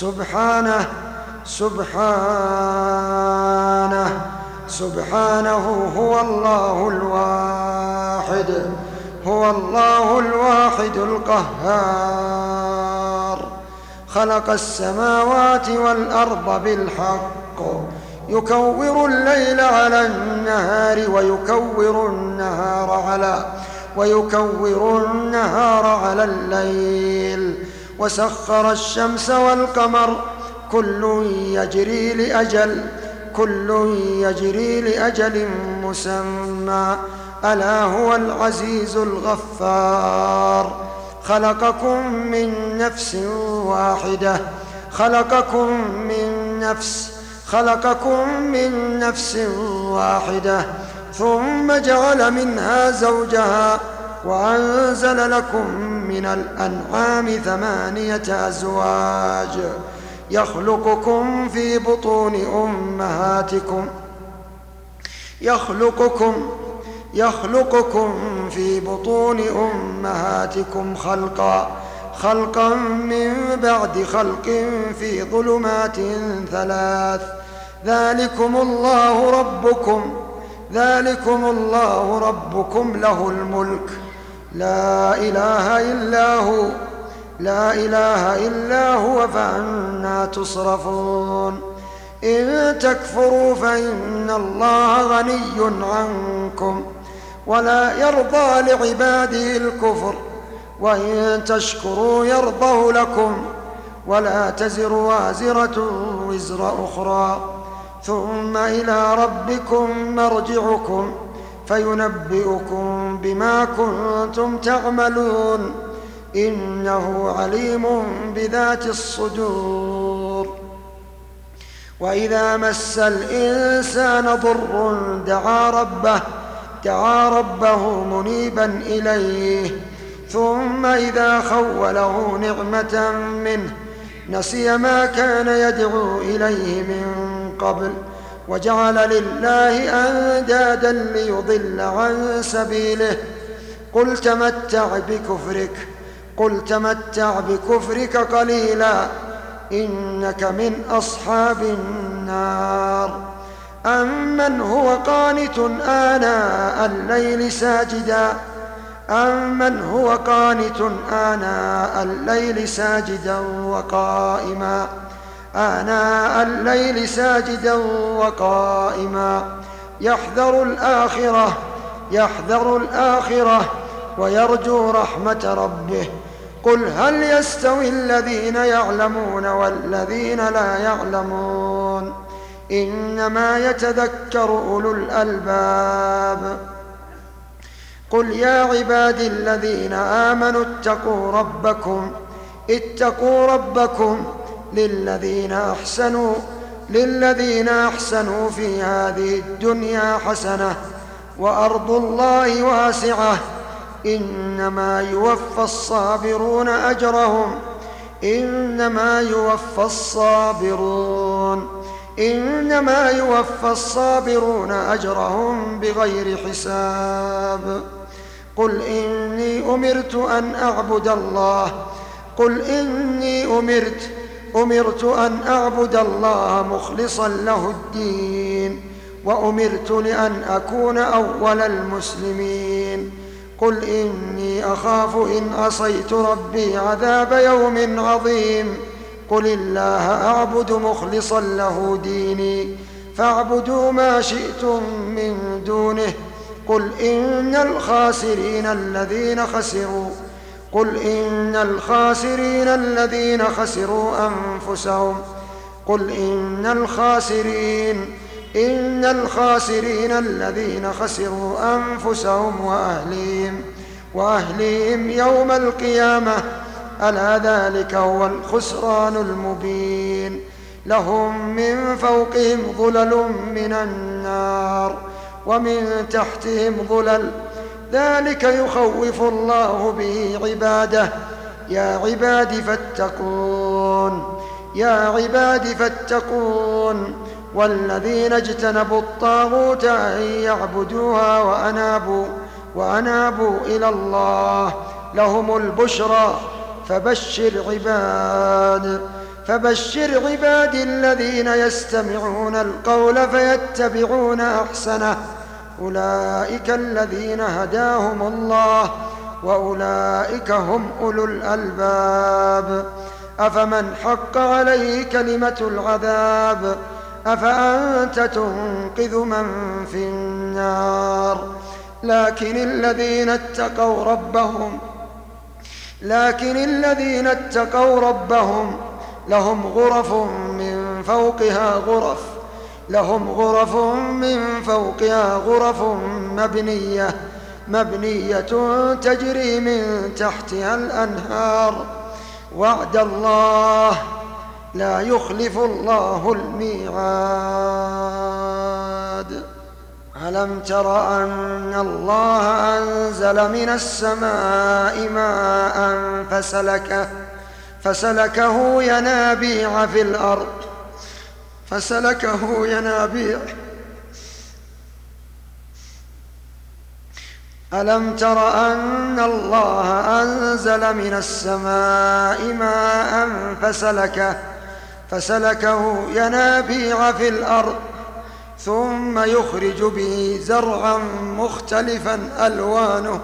سبحانه سبحانه سبحانه هو الله الواحد هو الله الواحد القهار. خلق السماوات والأرض بالحق يكور الليل على النهار ويكور النهار على ويكور النهار على الليل. وسخر الشمس والقمر كل يجري لأجل كل يجري لأجل مسمى. ألا هو العزيز الغفار. خلقكم من نفس واحدة خلقكم من نفس خلقكم من نفس واحدة. ثم جعل منها زوجها وأنزل لكم من الأنعام ثمانية أزواج يخلقكم في بطون أمهاتكم يخلقكم يخلقكم في بطون أمهاتكم خلقا خلقا من بعد خلق في ظلمات ثلاث ذلكم الله ربكم ذلكم الله ربكم له الملك لا إله إلا هو. لا إله إلا هو فأنا تصرفون. إن تكفروا فإن الله غني عنكم ولا يرضى لعباده الكفر. وإن تشكروا يرضه لكم ولا تزر وازرة وزر أخرى. ثم إلى ربكم مرجعكم. فينبئكم بما كنتم تعملون إنه عليم بذات الصدور. وإذا مس الإنسان ضر دعا ربه دعا ربه منيبا إليه ثم إذا خوله نعمة منه نسي ما كان يدعو إليه من قبل وجعل لله أندادا ليضل عن سبيله. قل تمتع بكفرك قل تمتع بكفرك قليلا إنك من أصحاب النار. أمن هو قانت آناء الليل ساجدا. أمن هو قانت آناء الليل ساجدا وقائما. آناء الليل ساجدا وقائما. يحذر الآخرة يحذر الآخرة ويرجو رحمة ربه. قل هل يستوي الذين يعلمون والذين لا يعلمون؟ إنما يتذكر أولو الألباب. قل يا عبادي الذين آمنوا اتقوا ربكم اتقوا ربكم للذين أحسنوا للذين أحسنوا في هذه الدنيا حسنة وأرض الله واسعة. إنما يوفى الصابرون أجرهم إنما يوفى الصابرون إنما يوفى الصابرون أجرهم بغير حساب. قل إني أمرت أن أعبد الله قل إني أمرت أمرت أن أعبد الله مخلصا له الدين وأمرت لأن أكون أول المسلمين. قل إني أخاف إن عصيت ربي عذاب يوم عظيم. قل الله أعبد مخلصا له ديني فاعبدوا ما شئتم من دونه. قل إن الخاسرين الذين خسروا قل ان الخاسرين الذين خسروا انفسهم قل ان الخاسرين ان الخاسرين الذين خسروا انفسهم واهليهم واهليهم يوم القيامه الا ذلك هو الخسران المبين لهم من فوقهم ظلل من النار ومن تحتهم ظلل ذلك يخوف الله به عباده. يا عباد فاتقون. يا عباد فاتقون. والذين اجتنبوا الطاغوت أن يعبدوها وأنابوا وأنابوا إلى الله. لهم البشرى. فبشر عباد. فبشر عبادي الذين يستمعون القول فيتبعون أحسنه. أولئك الذين هداهم الله وأولئك هم أولو الألباب. أفمن حق عليه كلمة العذاب؟ أفأنت تنقذ من في النار؟ لكن الذين اتقوا ربهم لكن الذين اتقوا ربهم لهم غرف من فوقها غرف. لهم غرف من فوقها غرف مبنية مبنية تجري من تحتها الأنهار. وعد الله لا يخلف الله الميعاد. ألم تر أن الله أنزل من السماء ماء فسلكه فسلكه ينابيع في الأرض. فسلكه ينابيع. ألم تر أن الله أنزل من السماء ماء فسلكه فسلكه ينابيع في الأرض ثم يخرج به زرعا مختلفا ألوانه.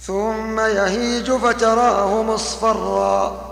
ثم يهيج فتراه مصفرا.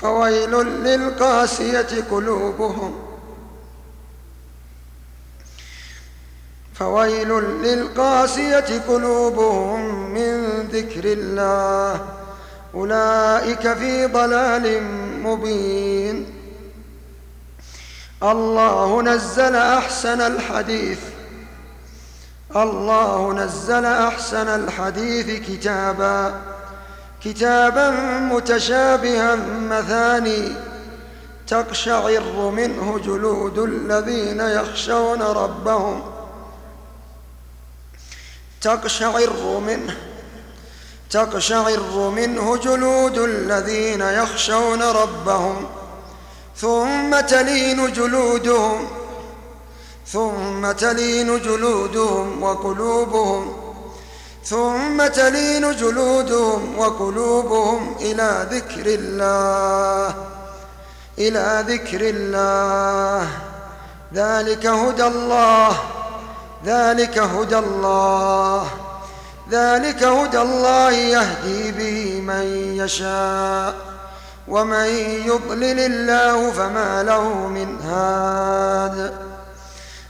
فويل للقاسية قلوبهم. فويل للقاسية قلوبهم من ذكر الله. أولئك في ضلال مبين. الله نزل أحسن الحديث. الله نزل أحسن الحديث كتابا. كتابا متشابها مثاني تقشعر منه جلود الذين يخشون ربهم. تقشعر منه تقشعر منه جلود الذين يخشون ربهم. ثم تلين جلودهم ثم تلين جلودهم وقلوبهم. ثم تلين جلودهم وقلوبهم إلى ذكر الله إلى ذكر الله. ذلك هدى الله ذلك هدى الله. ذلك هدى الله يهدي به من يشاء ومن يضلل الله فما له من هاد.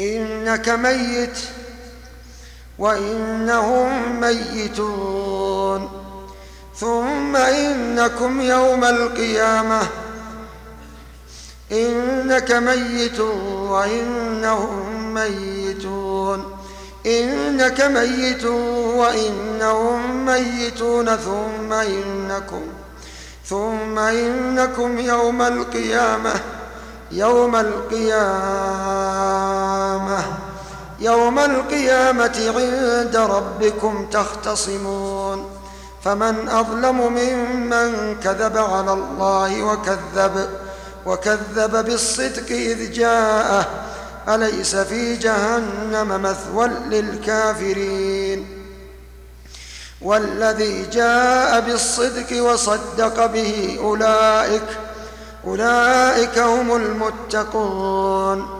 إنك ميت وإنهم ميتون. ثم إنكم يوم القيامة. إنك ميت وإنهم ميتون. إنك ميت وإنهم ميتون. ثم إنكم ثم إنكم يوم القيامة. يوم القيامة. يوم القيامة عند ربكم تختصمون. فمن أظلم ممن كذب على الله وكذب وكذب بالصدق إذ جاءه. أليس في جهنم مثوى للكافرين؟ والذي جاء بالصدق وصدق به أولئك أولئك هم المتقون.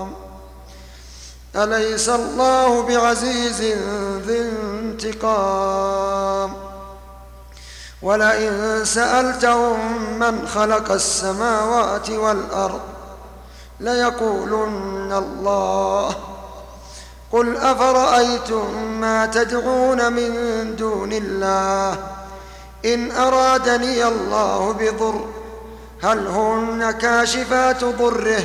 أليس الله بعزيز ذي انتقام؟ ولئن سألتهم من خلق السماوات والأرض ليقولن الله. قل أفرأيتم ما تدعون من دون الله؟ إن أرادني الله بضر هل هن كاشفات ضره؟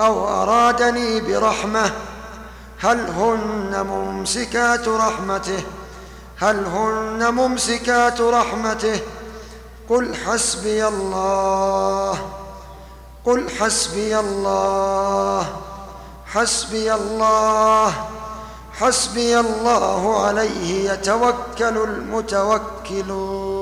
أو أرادني برحمة هل هن ممسكات رحمته؟ هل هن ممسكات رحمته؟ قل حسبي الله قل حسبي الله حسبي الله حسبي الله عليه يتوكل المتوكلون.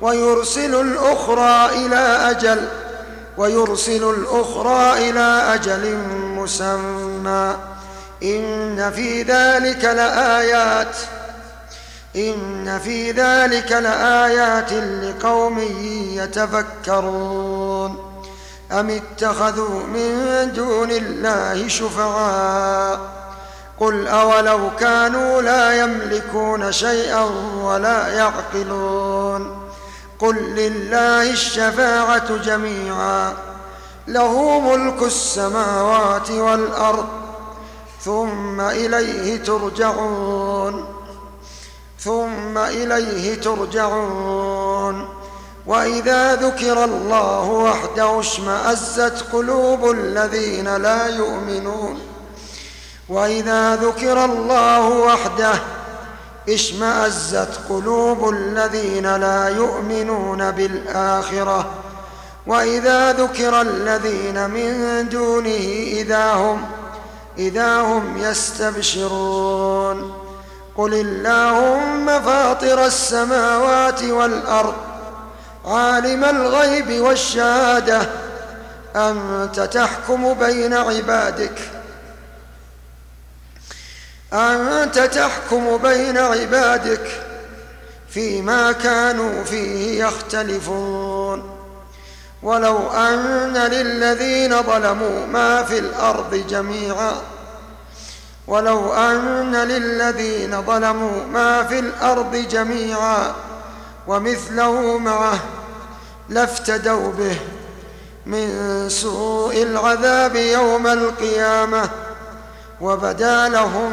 ويرسل الأخرى إلى أجل ويرسل الأخرى إلى أجل مسمى. إن في ذلك لآيات إن في ذلك لآيات لقوم يتفكرون. أم اتخذوا من دون الله شفعاء؟ قل أولو كانوا لا يملكون شيئا ولا يعقلون. قل لله الشفاعة جميعا له ملك السماوات والأرض ثم إليه ترجعون ثم إليه ترجعون. وإذا ذكر الله وحده اشمأزت قلوب الذين لا يؤمنون. وإذا ذكر الله وحده اشمأزت قلوب الذين لا يؤمنون بالآخرة وإذا ذكر الذين من دونه إذا هم إذا هم يستبشرون. قل اللهم فاطر السماوات والأرض عالم الغيب والشهادة أنت تحكم بين عبادك. أنت تحكم بين عبادك فيما كانوا فيه يختلفون. ولو أن للذين ظلموا ما في الأرض جميعا ولو أن للذين ظلموا ما في الأرض جميعا ومثله معه لافتدوا به من سوء العذاب يوم القيامة وبدا لهم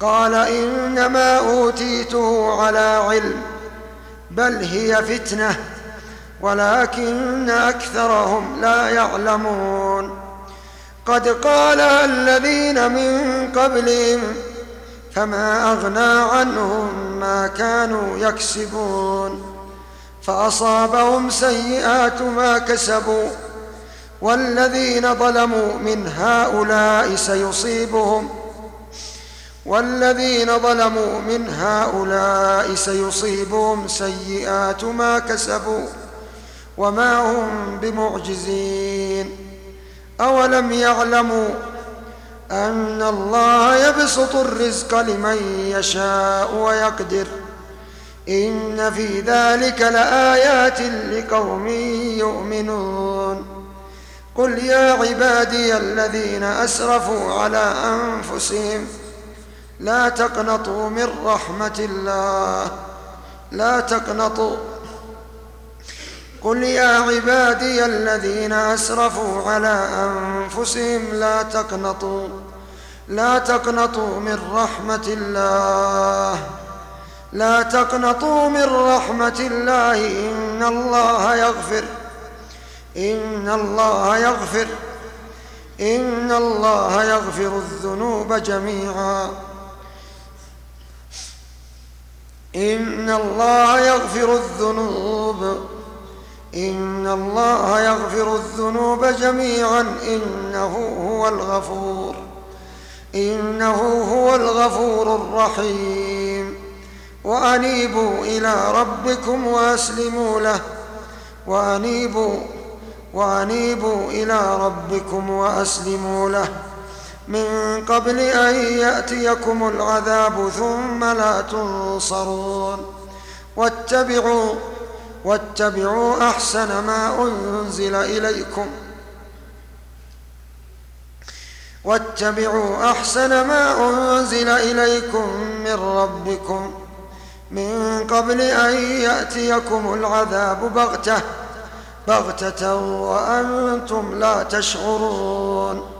قال إنما أوتيته على علم بل هي فتنة ولكن أكثرهم لا يعلمون. قد قال الذين من قبلهم فما أغنى عنهم ما كانوا يكسبون. فأصابهم سيئات ما كسبوا والذين ظلموا من هؤلاء سيصيبهم والذين ظلموا من هؤلاء سيصيبهم سيئات ما كسبوا وما هم بمعجزين. أولم يعلموا أن الله يبسط الرزق لمن يشاء ويقدر؟ إن في ذلك لآيات لقوم يؤمنون. قل يا عبادي الذين أسرفوا على أنفسهم لا تقنطوا من رحمة الله. لا تقنطوا. قل يا عبادي الذين أسرفوا على أنفسهم لا تقنطوا. لا تقنطوا من رحمة الله. لا تقنطوا من رحمة الله. إن الله يغفر. إن الله يغفر. إن الله يغفر الذنوب جميعا. إن الله يغفر الذنوب. إن الله يغفر الذنوب جميعا. إنه هو الغفور. إنه هو الغفور الرحيم. وأنيبوا إلى ربكم وأسلموا له. وأنيبوا وأنيبوا إلى ربكم وأسلموا له. من قبل أن يأتيكم العذاب ثم لا تنصرون. واتبعوا واتبعوا أحسن ما أنزل إليكم. واتبعوا أحسن ما أنزل إليكم من ربكم. من قبل أن يأتيكم العذاب بغتة بغتة وأنتم لا تشعرون.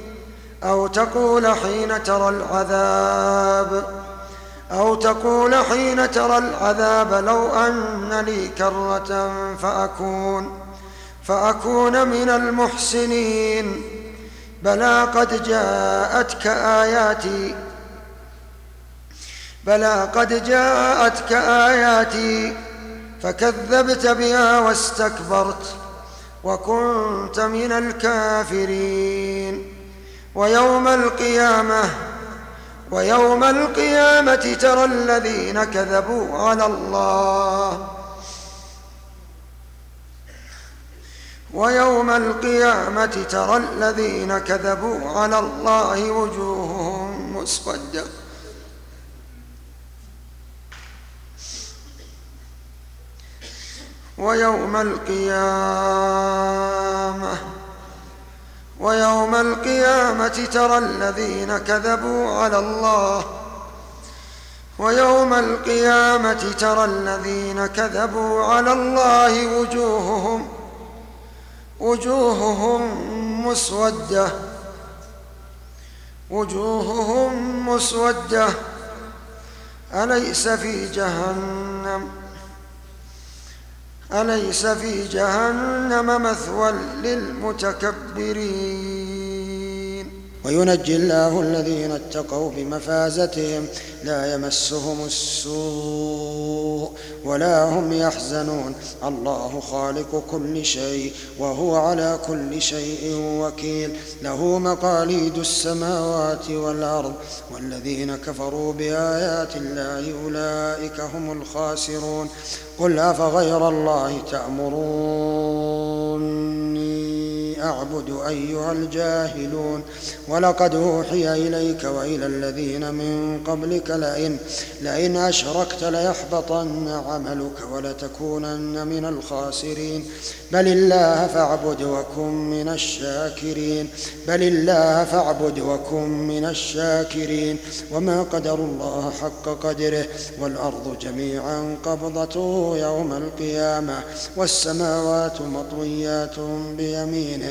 أو تقول حين ترى العذاب أو تقول حين ترى العذاب لو أن لي كرة فأكون فأكون من المحسنين. بلى قد جاءتك آياتي بلى قد جاءتك آياتي فكذبت بها واستكبرت وكنت من الكافرين. ويوم القيامة ويوم القيامة ترى الذين كذبوا على الله. ويوم القيامة ترى الذين كذبوا على الله وجوههم مسودة ويوم القيامة ويوم القيامة ترى الذين كذبوا على الله. ويوم القيامة ترى الذين كذبوا على الله وجوههم وجوههم مسودة. وجوههم مسودة. أليس في جهنم؟ أليس في جهنم مثوى للمتكبرين؟ وينجي الله الذين اتقوا بمفازتهم لا يمسهم السوء ولا هم يحزنون. الله خالق كل شيء وهو على كل شيء وكيل. له مقاليد السماوات والأرض والذين كفروا بآيات الله أولئك هم الخاسرون. قل أفغير الله تأمروني؟ أعبد أيها الجاهلون. ولقد أوحي إليك وإلى الذين من قبلك لئن لئن أشركت ليحبطن عملك ولتكونن من الخاسرين. بل الله فاعبد وكن من الشاكرين. بل الله فاعبد وكن من الشاكرين. وما قدر الله حق قدره. والأرض جميعا قبضته يوم القيامة. والسماوات مطويات بيمينه.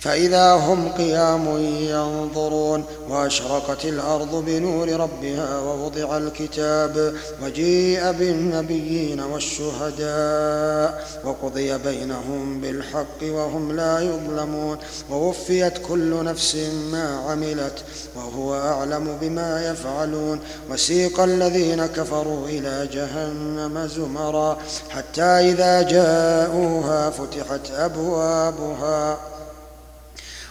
فإذا هم قيام ينظرون وأشرقت الأرض بنور ربها ووضع الكتاب وجيء بالنبيين والشهداء وقضي بينهم بالحق وهم لا يظلمون ووفيت كل نفس ما عملت وهو أعلم بما يفعلون وسيق الذين كفروا إلى جهنم زمرا حتى إذا جاءوها فتحت أبوابها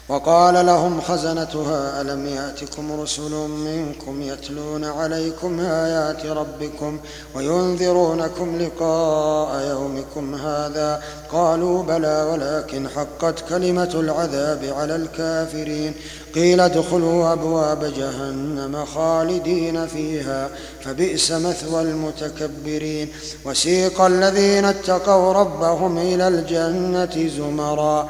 وقال لهم خزنتها ألم يأتكم رسل منكم يتلون عليكم آيات ربكم وينذرونكم لقاء يومكم هذا؟ قالوا بلى ولكن حقت كلمة العذاب على الكافرين. قيل ادخلوا أبواب جهنم خالدين فيها فبئس مثوى المتكبرين. وسيق الذين اتقوا ربهم إلى الجنة زمرا.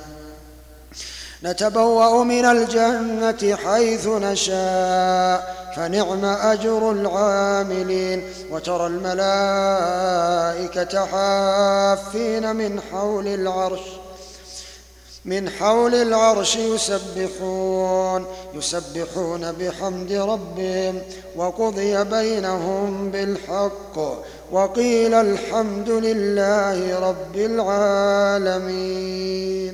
نتبوأ من الجنة حيث نشاء فنعم أجر العاملين. وترى الملائكة حافين من حول العرش من حول العرش يسبحون يسبحون بحمد ربهم. وقضي بينهم بالحق وقيل الحمد لله رب العالمين.